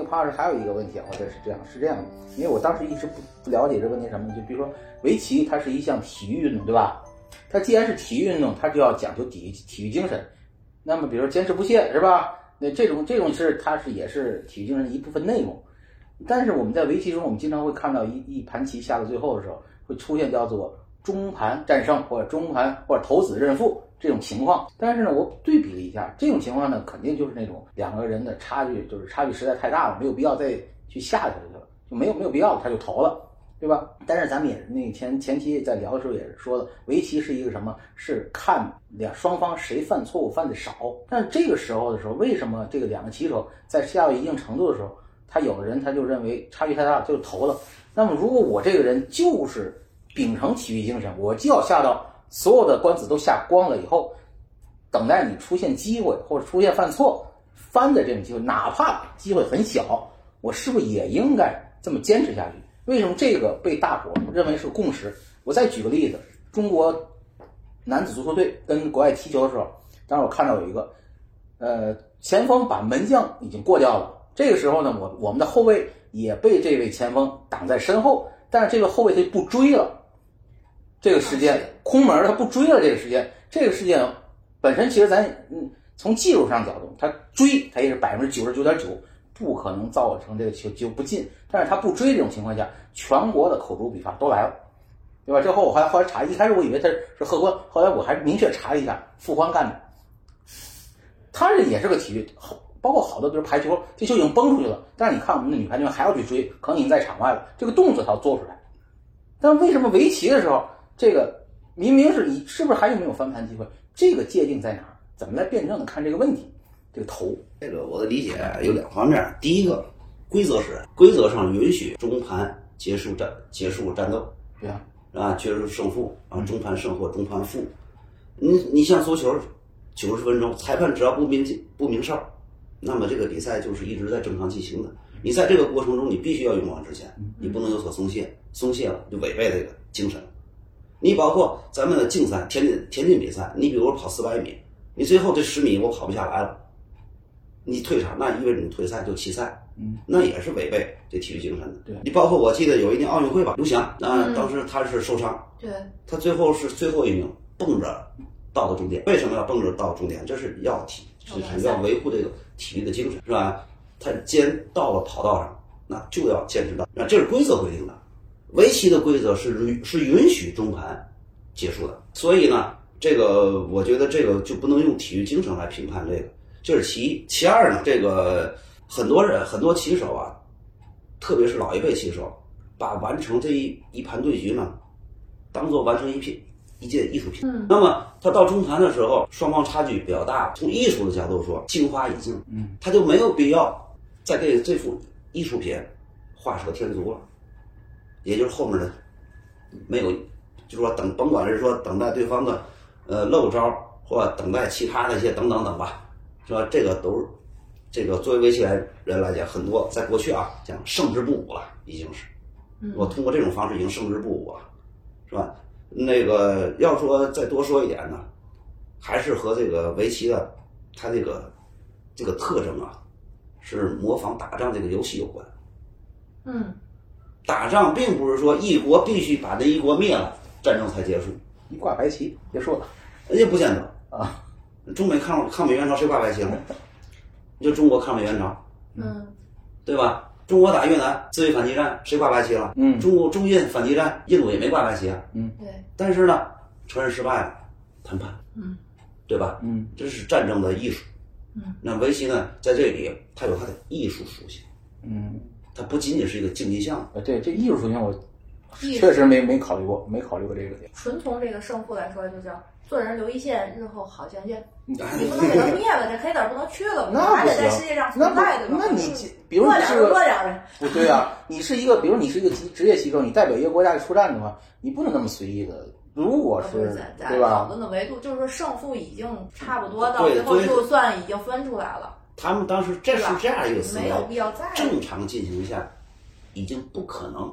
那个庞老师还有一个问题啊，这是这样，是这样的，因为我当时一直不不了解这个问题什么，就比如说围棋，它是一项体育运动，对吧？它既然是体育运动，它就要讲究体育体育精神。那么，比如说坚持不懈，是吧？那这种这种是它是也是体育精神的一部分内容。但是我们在围棋中，我们经常会看到一一盘棋下到最后的时候，会出现叫做中盘战胜或者中盘或者投子认负这种情况。但是呢，我对比了一下，这种情况呢，肯定就是那种两个人的差距就是差距实在太大了，没有必要再去下去了，就没有没有必要了，他就投了。对吧？但是咱们也那前前期在聊的时候也是说了，围棋是一个什么？是看两双方谁犯错误犯的少。但这个时候的时候，为什么这个两个棋手在下到一定程度的时候，他有的人他就认为差距太大就投了。那么如果我这个人就是秉承体育精神，我就要下到所有的官子都下光了以后，等待你出现机会或者出现犯错翻的这种机会，哪怕机会很小，我是不是也应该这么坚持下去？为什么这个被大伙认为是共识？我再举个例子，中国男子足球队跟国外踢球的时候，当时我看到有一个，呃，前锋把门将已经过掉了。这个时候呢，我我们的后卫也被这位前锋挡在身后，但是这个后卫他就不追了。这个时间空门他不追了。这个时间，这个事件本身其实咱嗯从技术上角度，他追他也是百分之九十九点九。不可能造成这个球球不进，但是他不追这种情况下，全国的口诛笔伐都来了，对吧？之后我还后来查，一开始我以为他是贺官，后来我还明确查了一下，傅欢干的。他这也是个体育，包括好多比如排球，这球已经崩出去了，但是你看我们的女排队员还要去追，可能已经在场外了，这个动作他要做出来。但为什么围棋的时候，这个明明是你是不是还有没有翻盘机会？这个界定在哪儿？怎么来辩证的看这个问题？这个头，这个我的理解有两方面。第一个，规则是规则上允许中盘结束战结束战斗，对啊，啊，决出胜负啊，中盘胜或中盘负。你你像足球，九十分钟，裁判只要不鸣不鸣哨，那么这个比赛就是一直在正常进行的。你在这个过程中，你必须要勇往直前，你不能有所松懈，松懈了就违背这个精神。你包括咱们的竞赛，田径田径比赛，你比如我跑四百米，你最后这十米我跑不下来了。你退场，那意味着你退赛就弃赛，嗯，那也是违背这体育精神的。对，你包括我记得有一年奥运会吧，刘翔啊，当时他是受伤，对，他最后是最后一名，蹦着到了终点。为什么要蹦着到终点？这是要体，就是要维护这个体育的精神，是吧？他既然到了跑道上，那就要坚持到，那这是规则规定的。围棋的规则是允是允许中盘结束的，所以呢，这个我觉得这个就不能用体育精神来评判这个。这是其一，其二呢？这个很多人很多棋手啊，特别是老一辈棋手，把完成这一一盘对局呢，当做完成一品一件艺术品。嗯。那么他到中盘的时候，双方差距比较大。从艺术的角度说，精华已尽，嗯，他就没有必要再给这幅艺术品画蛇添足了。也就是后面的没有，就是说等甭管是说等待对方的呃漏招，或等待其他的一些等等等吧。是吧？这个都是，这个作为围棋人来讲，很多在过去啊，讲胜之不武了，已经是。我通过这种方式已经胜之不武了，是吧？那个要说再多说一点呢，还是和这个围棋的它这个这个特征啊，是模仿打仗这个游戏有关。嗯。打仗并不是说一国必须把那一国灭了，战争才结束。一挂白旗结束了，也不见得啊。中美抗抗美援朝谁挂白旗了？就中国抗美援朝，嗯，对吧？中国打越南自卫反击战谁挂白旗了？嗯，中国中印反击战，印度也没挂白旗啊。嗯，对。但是呢，承认失败了，谈判，嗯，对吧？嗯，这是战争的艺术。嗯，那围棋呢，在这里它有它的艺术属性。嗯，它不仅仅是一个竞技项目。呃，对，这艺术属性我确实没没考虑过，没考虑过这个点。纯从这个胜负来说，就叫做人留一线，日后好相见。嗯你不能给他灭了，这黑子不能去了吗？那不还得在行世界上存在，对吧？那你比如你是个弱点儿呗。不对啊，你是一个，比如你是一个职职业棋手，你代表一个国家去出战的话，你不能那么随意的。如果是对吧讨？论的维度，就是说胜负已经差不多，到最后就算已经分出来了，他们当时这是这样一个思维没，有必要再正常进行下，已经不可能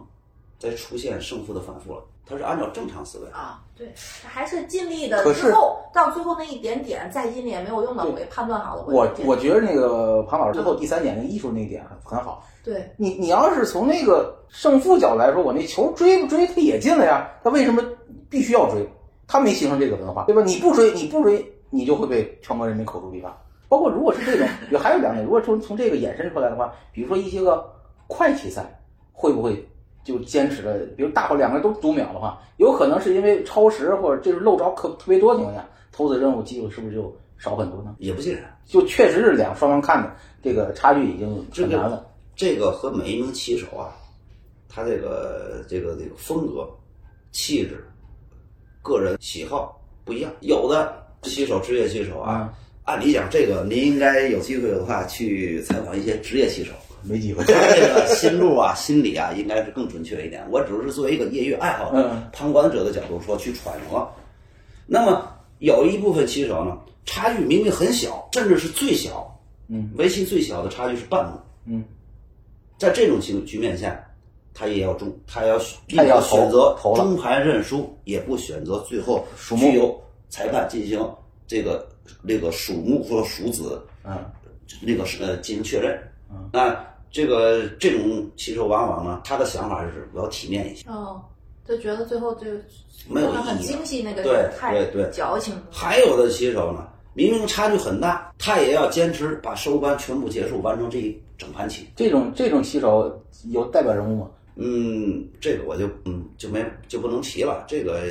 再出现胜负的反复了。他是按照正常思维。啊，对，还是尽力的可，是之后到最后那一点点再尽力也没有用的，我也判断好了，我我觉得那个庞老师最后第三点那艺术那点很很好。对你你要是从那个胜负角度来说，我那球追不追他也进了呀，他为什么必须要追？他没形成这个文化，对吧？你不追，你不追，你就会被全国人民口诛笔伐。包括如果是这种，有还有两点，如果从从这个衍生出来的话，比如说一些个快棋赛，会不会就坚持了？比如大伙两个人都读秒的话，有可能是因为超时或者这是漏招可特别多的情况下，投子任务机会是不是就少很多呢？也不尽然，就确实是两双方看的这个差距已经很难了。这个和每一名棋手啊，他这个这个这个风格、气质、个人喜好不一样。有的棋手，职业棋手啊，按理讲，这个您应该有机会的话去采访一些职业棋手，没机会。他这个心路啊、心理啊，应该是更准确一点。我只是作为一个业余爱好者、嗯旁观者的角度说去揣摩。那么有一部分棋手呢，差距明明很小，甚至是最小，嗯，围棋最小的差距是半目。嗯，在这种情局面下，他也要中，他要他也要选择中盘认输，也不选择最后数目去由裁判进行这个那个属木或者数子嗯，那个是呃进行确认。嗯那这个这种棋手往往呢，他的想法是我要体面一些。哦，就觉得最后就没有很意义精细，那个对太对对矫情。还有的棋手呢，明明差距很大，他也要坚持把收官全部结束，完成这一整盘棋。这种这种棋手有代表人物吗？嗯，这个我就嗯就没就不能提了。这个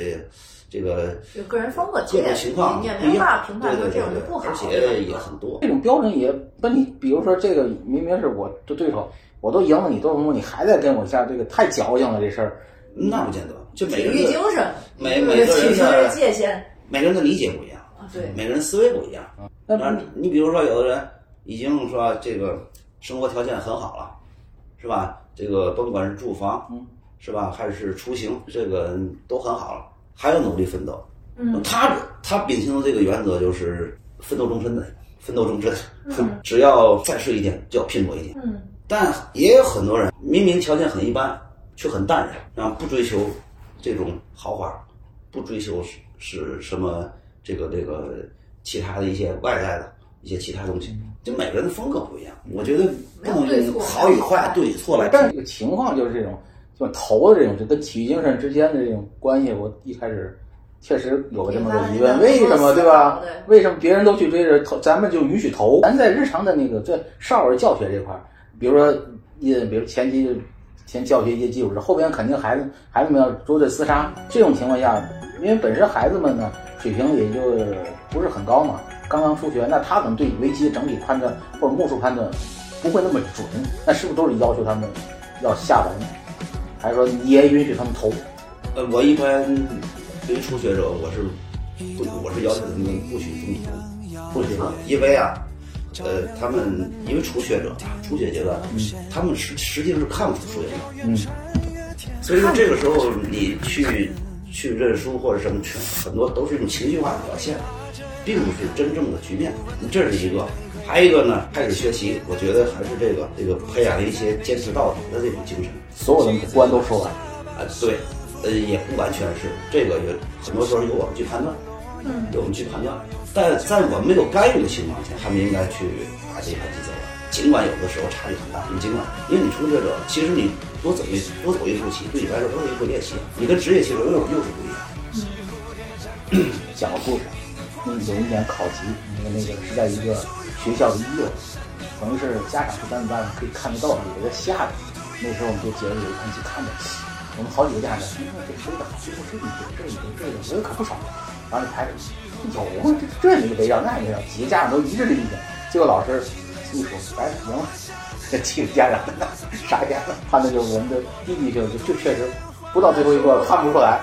这个有个人风格各种情况你也不一样没法评对对对判说这种就对，不好，而且也很多。这种标准也那你，比如说这个明明是我的对手，我都赢了你多少目，你还在跟我下，这个太矫情了，这事儿。那不见得，就每体个人的育精神，每个人的的界限每个人的理解不一样，啊，对，每个人思维不一样。那那你你比如说，有的人已经说这个生活条件很好了，是吧？这个甭管是住房，嗯，是吧，还是出行，这个都很好了，还要努力奋斗。嗯，他他秉承的这个原则就是奋斗终身的，奋斗终身，只要再睡一天就要拼搏一天。嗯，但也有很多人明明条件很一般，却很淡然，然后不追求这种豪华，不追求是是什么这个这个其他的一些外在的一些其他东西，就每个人的风格不一样。我觉得不能用好与坏、对与错来评。但这个情况就是这种，就投的这种，这跟体育精神之间的这种关系，我一开始确实有个这么个疑问，为什么对吧？为什么别人都去追着投，咱们就允许投？咱在日常的那个这少儿教学这块儿，比如说一，比如前期先教学一些基础，后边肯定孩子孩子们要捉对厮杀，这种情况下，因为本身孩子们呢水平也就不是很高嘛，刚刚初学，那他可能对围棋整体判断或者目数判断不会那么准，那是不是都是要求他们要下完，还是说你也允许他们投？呃，我一般对于初学者，我是不，我是要求他们不许中途，不许投因为啊，呃，他们因为初学者啊，初学阶段，他们实实际上是看不出输赢的。嗯，所以说这个时候你去去认输或者什么，全很多都是一种情绪化的表现，并不是真正的局面。这是一个，还有一个呢，开始学习，我觉得还是这个这个培养一些坚持到底的这种精神。所有的关都说完，啊，对，呃，也不完全是这个，也很多时候由我们去判断，嗯，由我们去判断。但在我们没有干预的情况下，他们应该去把这一盘棋走完。尽管有的时候差距很大，你尽管，因为你初学者，其实你多走一多走一步棋，对你来说都是一步练习。你跟职业棋手又又是不一样。讲个故事。那有一年考级，那个那个是在一个学校的医院，等于是家长是在班可以看得到，有个下着。那时候我们就觉得有一盘棋看着，我们好几个家长，你看这追的好，这不是你这你这这我可不少。然后就排着，有啊，这这你没让，那没让，几个家长都一致的意见。结果老师一说，哎，赢了，这几个家长傻眼了，判的就是我们的弟弟就就确实不到最后一个看不出来。